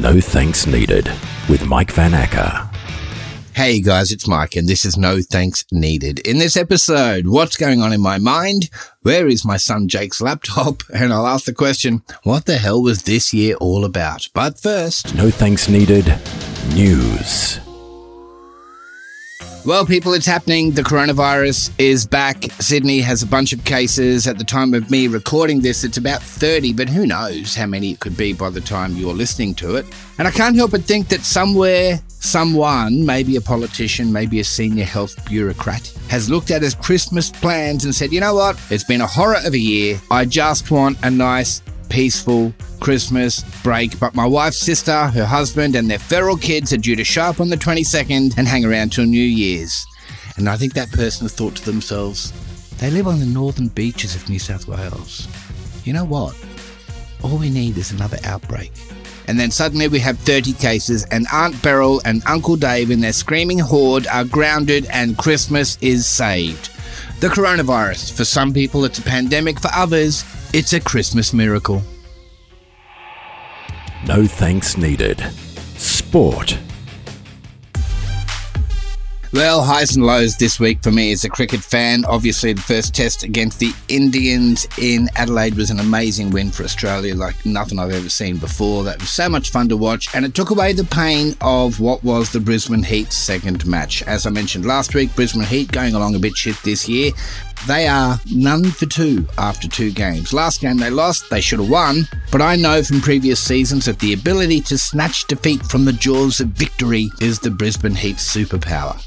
No Thanks Needed with Mike Van Acker. Hey guys, it's Mike and this is No Thanks Needed. In this episode, what's going on in my mind? Where is my son Jake's laptop? And I'll ask the question, what the hell was this year all about? But first, No Thanks Needed News. Well, people, it's happening. The coronavirus is back. Sydney has a bunch of cases. At the time of me recording this, it's about 30, but who knows how many it could be by the time you're listening to it. And I can't help but think that somewhere, someone, maybe a politician, maybe a senior health bureaucrat, has looked at his Christmas plans and said, you know what? It's been a horror of a year. I just want a nice peaceful Christmas break. But my wife's sister, her husband, and their feral kids are due to show up on the 22nd and hang around till New Year's. And I think that person thought to themselves, they live on the northern beaches of New South Wales. You know what? All we need is another outbreak. And then suddenly we have 30 cases, and Aunt Beryl and Uncle Dave and their screaming horde are grounded, and Christmas is saved. The coronavirus. For some people, it's a pandemic. For others, it's a Christmas miracle. No Thanks Needed. Sport. Well, highs and lows this week for me as a cricket fan. Obviously, the first test against the Indians in Adelaide was an amazing win for Australia, like nothing I've ever seen before. That was so much fun to watch, and it took away the pain of what was the Brisbane Heat second match. As I mentioned last week, Brisbane Heat going along a bit shit this year. They are none for two after two games. Last game they lost, they should have won, but I know from previous seasons that the ability to snatch defeat from the jaws of victory is the Brisbane Heat's superpower.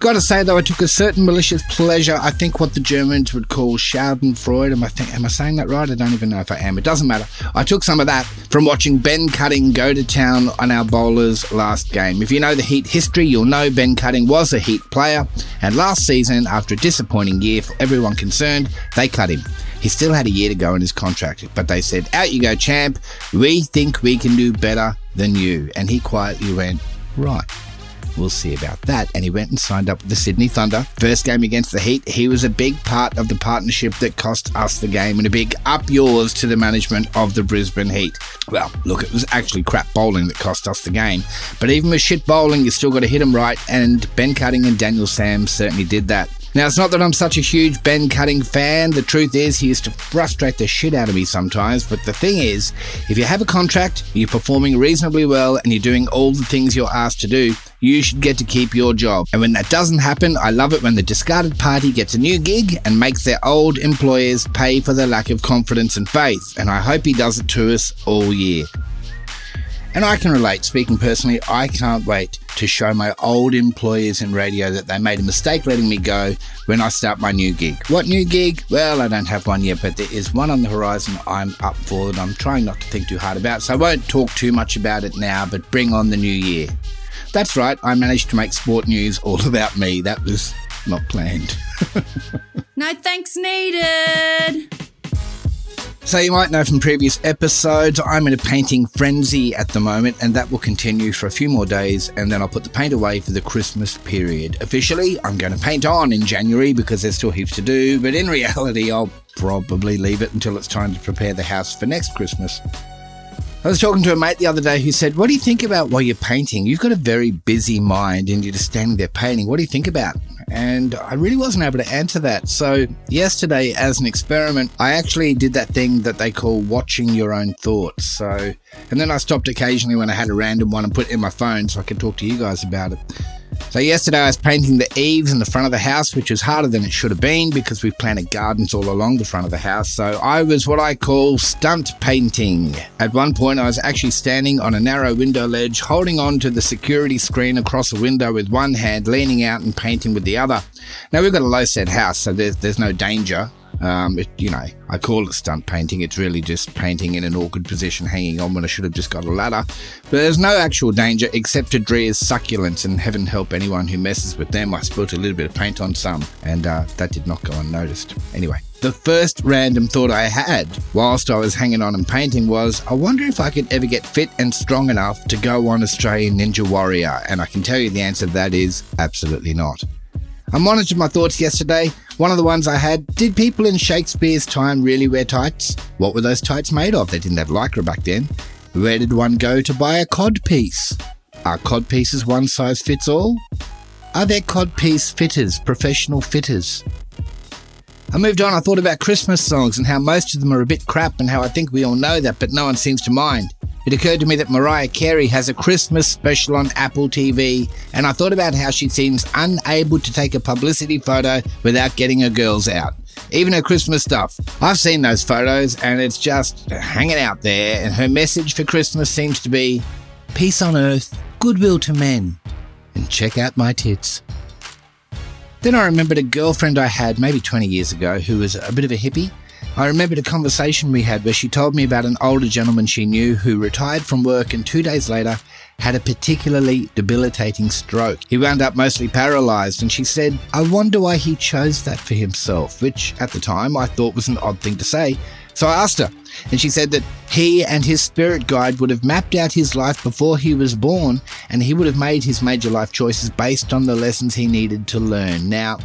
Gotta say though, I took a certain malicious pleasure. I think what the Germans would call Schadenfreude. Am I think, am I saying that right? I don't even know if I am. It doesn't matter. I took some of that from watching Ben Cutting go to town on our bowlers last game. If you know the Heat history, you'll know Ben Cutting was a Heat player, and last season, after a disappointing year for everyone concerned, they cut him. He still had a year to go in his contract, but they said, "Out you go, champ. We think we can do better than you." And he quietly went, "Right." We'll see about that. And he went and signed up with the Sydney Thunder. First game against the Heat, he was a big part of the partnership that cost us the game and a big up yours to the management of the Brisbane Heat. Well, look, it was actually crap bowling that cost us the game. But even with shit bowling, you still got to hit them right. And Ben Cutting and Daniel Sams certainly did that. Now, it's not that I'm such a huge Ben Cutting fan. The truth is, he used to frustrate the shit out of me sometimes. But the thing is, if you have a contract, you're performing reasonably well, and you're doing all the things you're asked to do, you should get to keep your job. And when that doesn't happen, I love it when the discarded party gets a new gig and makes their old employers pay for their lack of confidence and faith. And I hope he does it to us all year. And I can relate, speaking personally, I can't wait to show my old employers in radio that they made a mistake letting me go when I start my new gig. What new gig? Well, I don't have one yet, but there is one on the horizon I'm up for that I'm trying not to think too hard about, so I won't talk too much about it now, but bring on the new year. That's right, I managed to make sport news all about me. That was not planned. no thanks needed. So, you might know from previous episodes, I'm in a painting frenzy at the moment, and that will continue for a few more days, and then I'll put the paint away for the Christmas period. Officially, I'm going to paint on in January because there's still heaps to do, but in reality, I'll probably leave it until it's time to prepare the house for next Christmas. I was talking to a mate the other day who said, What do you think about while you're painting? You've got a very busy mind and you're just standing there painting. What do you think about? And I really wasn't able to answer that. So, yesterday, as an experiment, I actually did that thing that they call watching your own thoughts. So, and then I stopped occasionally when I had a random one and put it in my phone so I could talk to you guys about it. So yesterday I was painting the eaves in the front of the house, which was harder than it should have been because we've planted gardens all along the front of the house. So I was what I call stunt painting. At one point I was actually standing on a narrow window ledge, holding on to the security screen across the window with one hand, leaning out and painting with the other. Now we've got a low set house, so there's, there's no danger. Um, it, you know, I call it stunt painting. It's really just painting in an awkward position, hanging on when I should have just got a ladder. But there's no actual danger except to Drea's succulents, and heaven help anyone who messes with them. I spilt a little bit of paint on some, and uh, that did not go unnoticed. Anyway, the first random thought I had whilst I was hanging on and painting was, I wonder if I could ever get fit and strong enough to go on Australian Ninja Warrior. And I can tell you the answer to that is absolutely not. I monitored my thoughts yesterday. One of the ones I had Did people in Shakespeare's time really wear tights? What were those tights made of? They didn't have lycra back then. Where did one go to buy a cod piece? Are cod pieces one size fits all? Are there cod piece fitters, professional fitters? I moved on. I thought about Christmas songs and how most of them are a bit crap and how I think we all know that, but no one seems to mind. It occurred to me that Mariah Carey has a Christmas special on Apple TV, and I thought about how she seems unable to take a publicity photo without getting her girls out. Even her Christmas stuff. I've seen those photos, and it's just hanging out there, and her message for Christmas seems to be peace on earth, goodwill to men, and check out my tits. Then I remembered a girlfriend I had maybe 20 years ago who was a bit of a hippie. I remembered a conversation we had where she told me about an older gentleman she knew who retired from work and two days later had a particularly debilitating stroke. He wound up mostly paralyzed, and she said, I wonder why he chose that for himself, which at the time I thought was an odd thing to say. So I asked her, and she said that he and his spirit guide would have mapped out his life before he was born, and he would have made his major life choices based on the lessons he needed to learn. Now,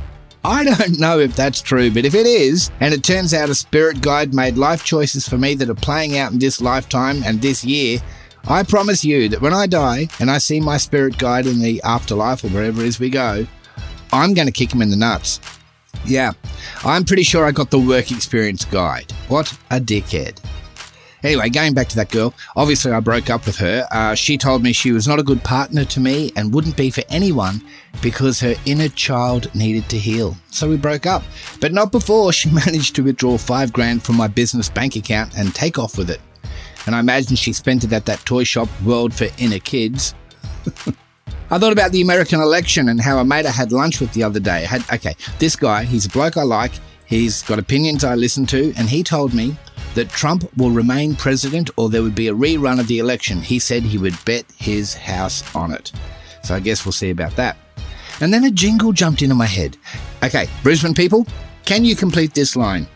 I don't know if that's true, but if it is, and it turns out a spirit guide made life choices for me that are playing out in this lifetime and this year, I promise you that when I die and I see my spirit guide in the afterlife or wherever it is we go, I'm going to kick him in the nuts. Yeah, I'm pretty sure I got the work experience guide. What a dickhead. Anyway, going back to that girl, obviously I broke up with her. Uh, she told me she was not a good partner to me and wouldn't be for anyone because her inner child needed to heal. So we broke up, but not before she managed to withdraw five grand from my business bank account and take off with it. And I imagine she spent it at that toy shop, World for Inner Kids. I thought about the American election and how a mate I had lunch with the other day. I had, okay, this guy, he's a bloke I like, he's got opinions I listen to, and he told me that Trump will remain president or there would be a rerun of the election. He said he would bet his house on it. So I guess we'll see about that. And then a jingle jumped into my head. Okay, Brisbane people, can you complete this line?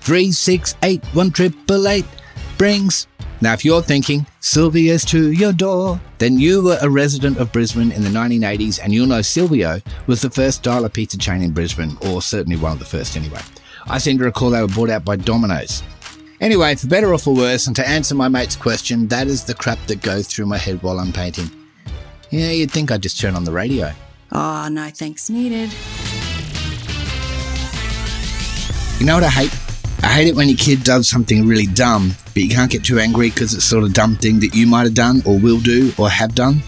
Three, six, eight, one triple eight brings. Now, if you're thinking Silvio's to your door, then you were a resident of Brisbane in the 1980s and you'll know Silvio was the first dialer pizza chain in Brisbane, or certainly one of the first anyway. I seem to recall they were bought out by Domino's. Anyway, for better or for worse, and to answer my mate's question, that is the crap that goes through my head while I'm painting. Yeah, you'd think I'd just turn on the radio. Oh, no thanks needed. You know what I hate? I hate it when your kid does something really dumb, but you can't get too angry because it's sort of dumb thing that you might have done or will do or have done.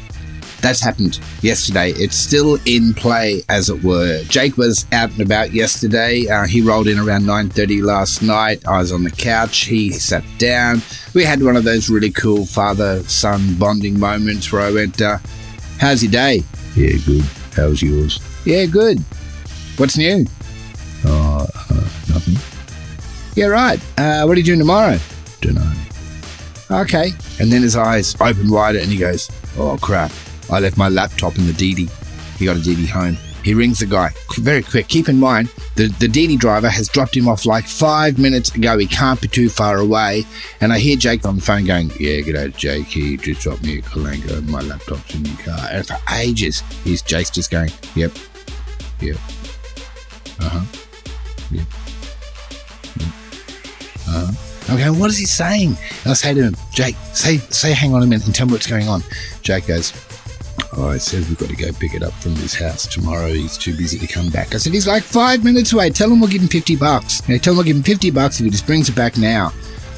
That's happened yesterday. It's still in play, as it were. Jake was out and about yesterday. Uh, he rolled in around 9.30 last night. I was on the couch. He sat down. We had one of those really cool father-son bonding moments where I went, uh, how's your day? Yeah, good. How's yours? Yeah, good. What's new? Uh, uh nothing. Yeah, right. Uh, what are you doing tomorrow? Dunno. Okay. And then his eyes open wider and he goes, Oh crap. I left my laptop in the DD. He got a DD home. He rings the guy. Very quick. Keep in mind, the, the DD driver has dropped him off like five minutes ago. He can't be too far away. And I hear Jake on the phone going, Yeah, g'day, Jake. He just dropped me a Kalinga. My laptop's in the car. And for ages, he's Jake's just going, Yep. Yep. Uh huh. Yep. Uh-huh. I'm going, what is he saying? And I say to him, Jake, say, say, hang on a minute and tell me what's going on. Jake goes, Oh, I said we've got to go pick it up from his house tomorrow. He's too busy to come back. I said, He's like five minutes away. Tell him we'll give him 50 bucks. You tell him we'll give him 50 bucks if he just brings it back now.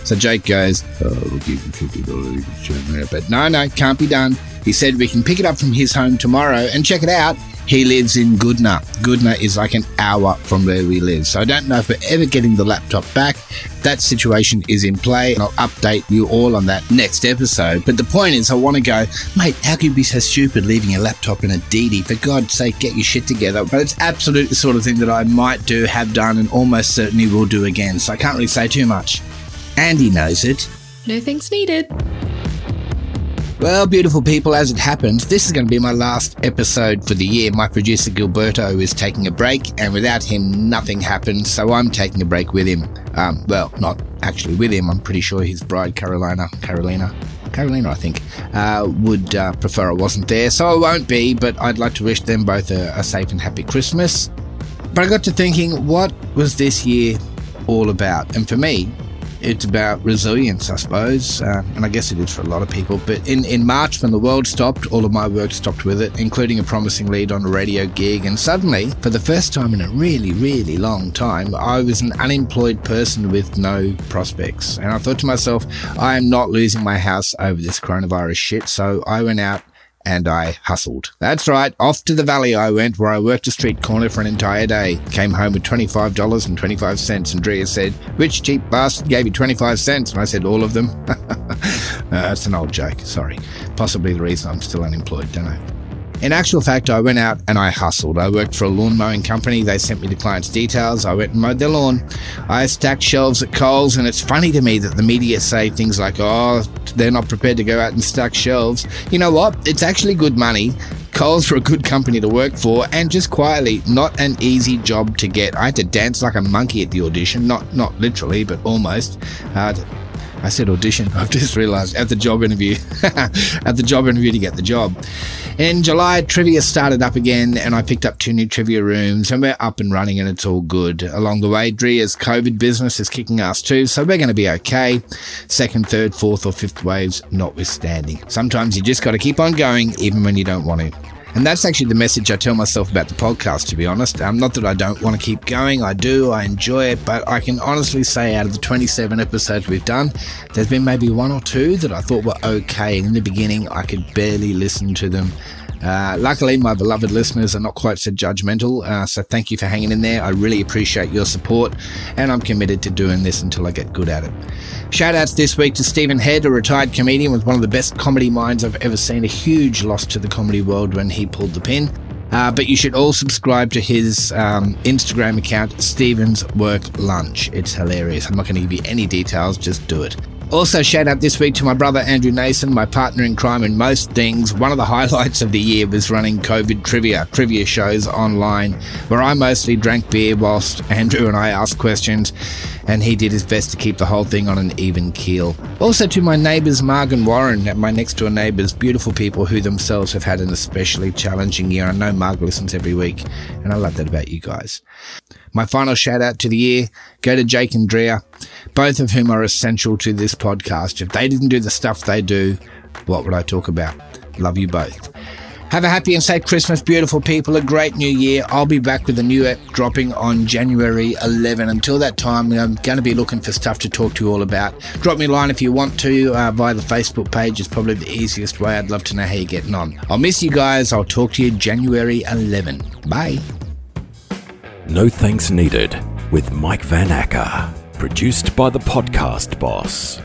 So Jake goes, Oh, we'll give him $50. But no, no, can't be done. He said we can pick it up from his home tomorrow and check it out. He lives in Goodna. Goodna is like an hour from where we live. So I don't know if we're ever getting the laptop back. That situation is in play, and I'll update you all on that next episode. But the point is, I want to go, mate, how can you be so stupid leaving your laptop in a DD? For God's sake, get your shit together. But it's absolutely the sort of thing that I might do, have done, and almost certainly will do again. So I can't really say too much. Andy knows it. No thanks needed. Well, beautiful people, as it happens, this is going to be my last episode for the year. My producer Gilberto is taking a break, and without him, nothing happens, so I'm taking a break with him. Um, well, not actually with him. I'm pretty sure his bride, Carolina, Carolina, Carolina, I think, uh, would uh, prefer I wasn't there, so I won't be, but I'd like to wish them both a, a safe and happy Christmas. But I got to thinking, what was this year all about? And for me, it's about resilience, I suppose, uh, and I guess it is for a lot of people. But in, in March, when the world stopped, all of my work stopped with it, including a promising lead on a radio gig. And suddenly, for the first time in a really, really long time, I was an unemployed person with no prospects. And I thought to myself, I am not losing my house over this coronavirus shit. So I went out and I hustled. That's right, off to the valley I went, where I worked a street corner for an entire day. Came home with $25.25, and Drea said, Which cheap bastard gave you 25 cents? And I said, All of them. Uh, that's an old joke, sorry. Possibly the reason I'm still unemployed, don't I? In actual fact, I went out and I hustled. I worked for a lawn mowing company. They sent me the client's details. I went and mowed their lawn. I stacked shelves at Coles, and it's funny to me that the media say things like, oh, they're not prepared to go out and stack shelves. You know what? It's actually good money. Coles are a good company to work for, and just quietly, not an easy job to get. I had to dance like a monkey at the audition, not not literally, but almost. Uh, I said audition. I've just realised at the job interview, at the job interview to get the job. In July, trivia started up again, and I picked up two new trivia rooms, and we're up and running, and it's all good. Along the way, Drea's COVID business is kicking ass too, so we're going to be okay. Second, third, fourth, or fifth waves notwithstanding. Sometimes you just got to keep on going, even when you don't want to. And that's actually the message I tell myself about the podcast, to be honest. Um, not that I don't want to keep going, I do, I enjoy it, but I can honestly say out of the 27 episodes we've done, there's been maybe one or two that I thought were okay. In the beginning, I could barely listen to them. Uh, luckily, my beloved listeners are not quite so judgmental, uh, so thank you for hanging in there. I really appreciate your support, and I'm committed to doing this until I get good at it. Shoutouts this week to Stephen Head, a retired comedian with one of the best comedy minds I've ever seen. A huge loss to the comedy world when he pulled the pin. Uh, but you should all subscribe to his um, Instagram account, Stephen's Work Lunch. It's hilarious. I'm not going to give you any details, just do it. Also, shout out this week to my brother Andrew Nason, my partner in crime in most things. One of the highlights of the year was running COVID trivia, trivia shows online, where I mostly drank beer whilst Andrew and I asked questions, and he did his best to keep the whole thing on an even keel. Also, to my neighbours Marg and Warren, and my next door neighbours, beautiful people who themselves have had an especially challenging year. I know Marg listens every week, and I love that about you guys. My final shout out to the year go to Jake and Drea, both of whom are essential to this podcast. If they didn't do the stuff they do, what would I talk about? Love you both. Have a happy and safe Christmas, beautiful people. A great new year. I'll be back with a new app dropping on January 11. Until that time, I'm going to be looking for stuff to talk to you all about. Drop me a line if you want to uh, via the Facebook page. It's probably the easiest way. I'd love to know how you're getting on. I'll miss you guys. I'll talk to you January 11. Bye. No Thanks Needed with Mike Van Acker. Produced by the Podcast Boss.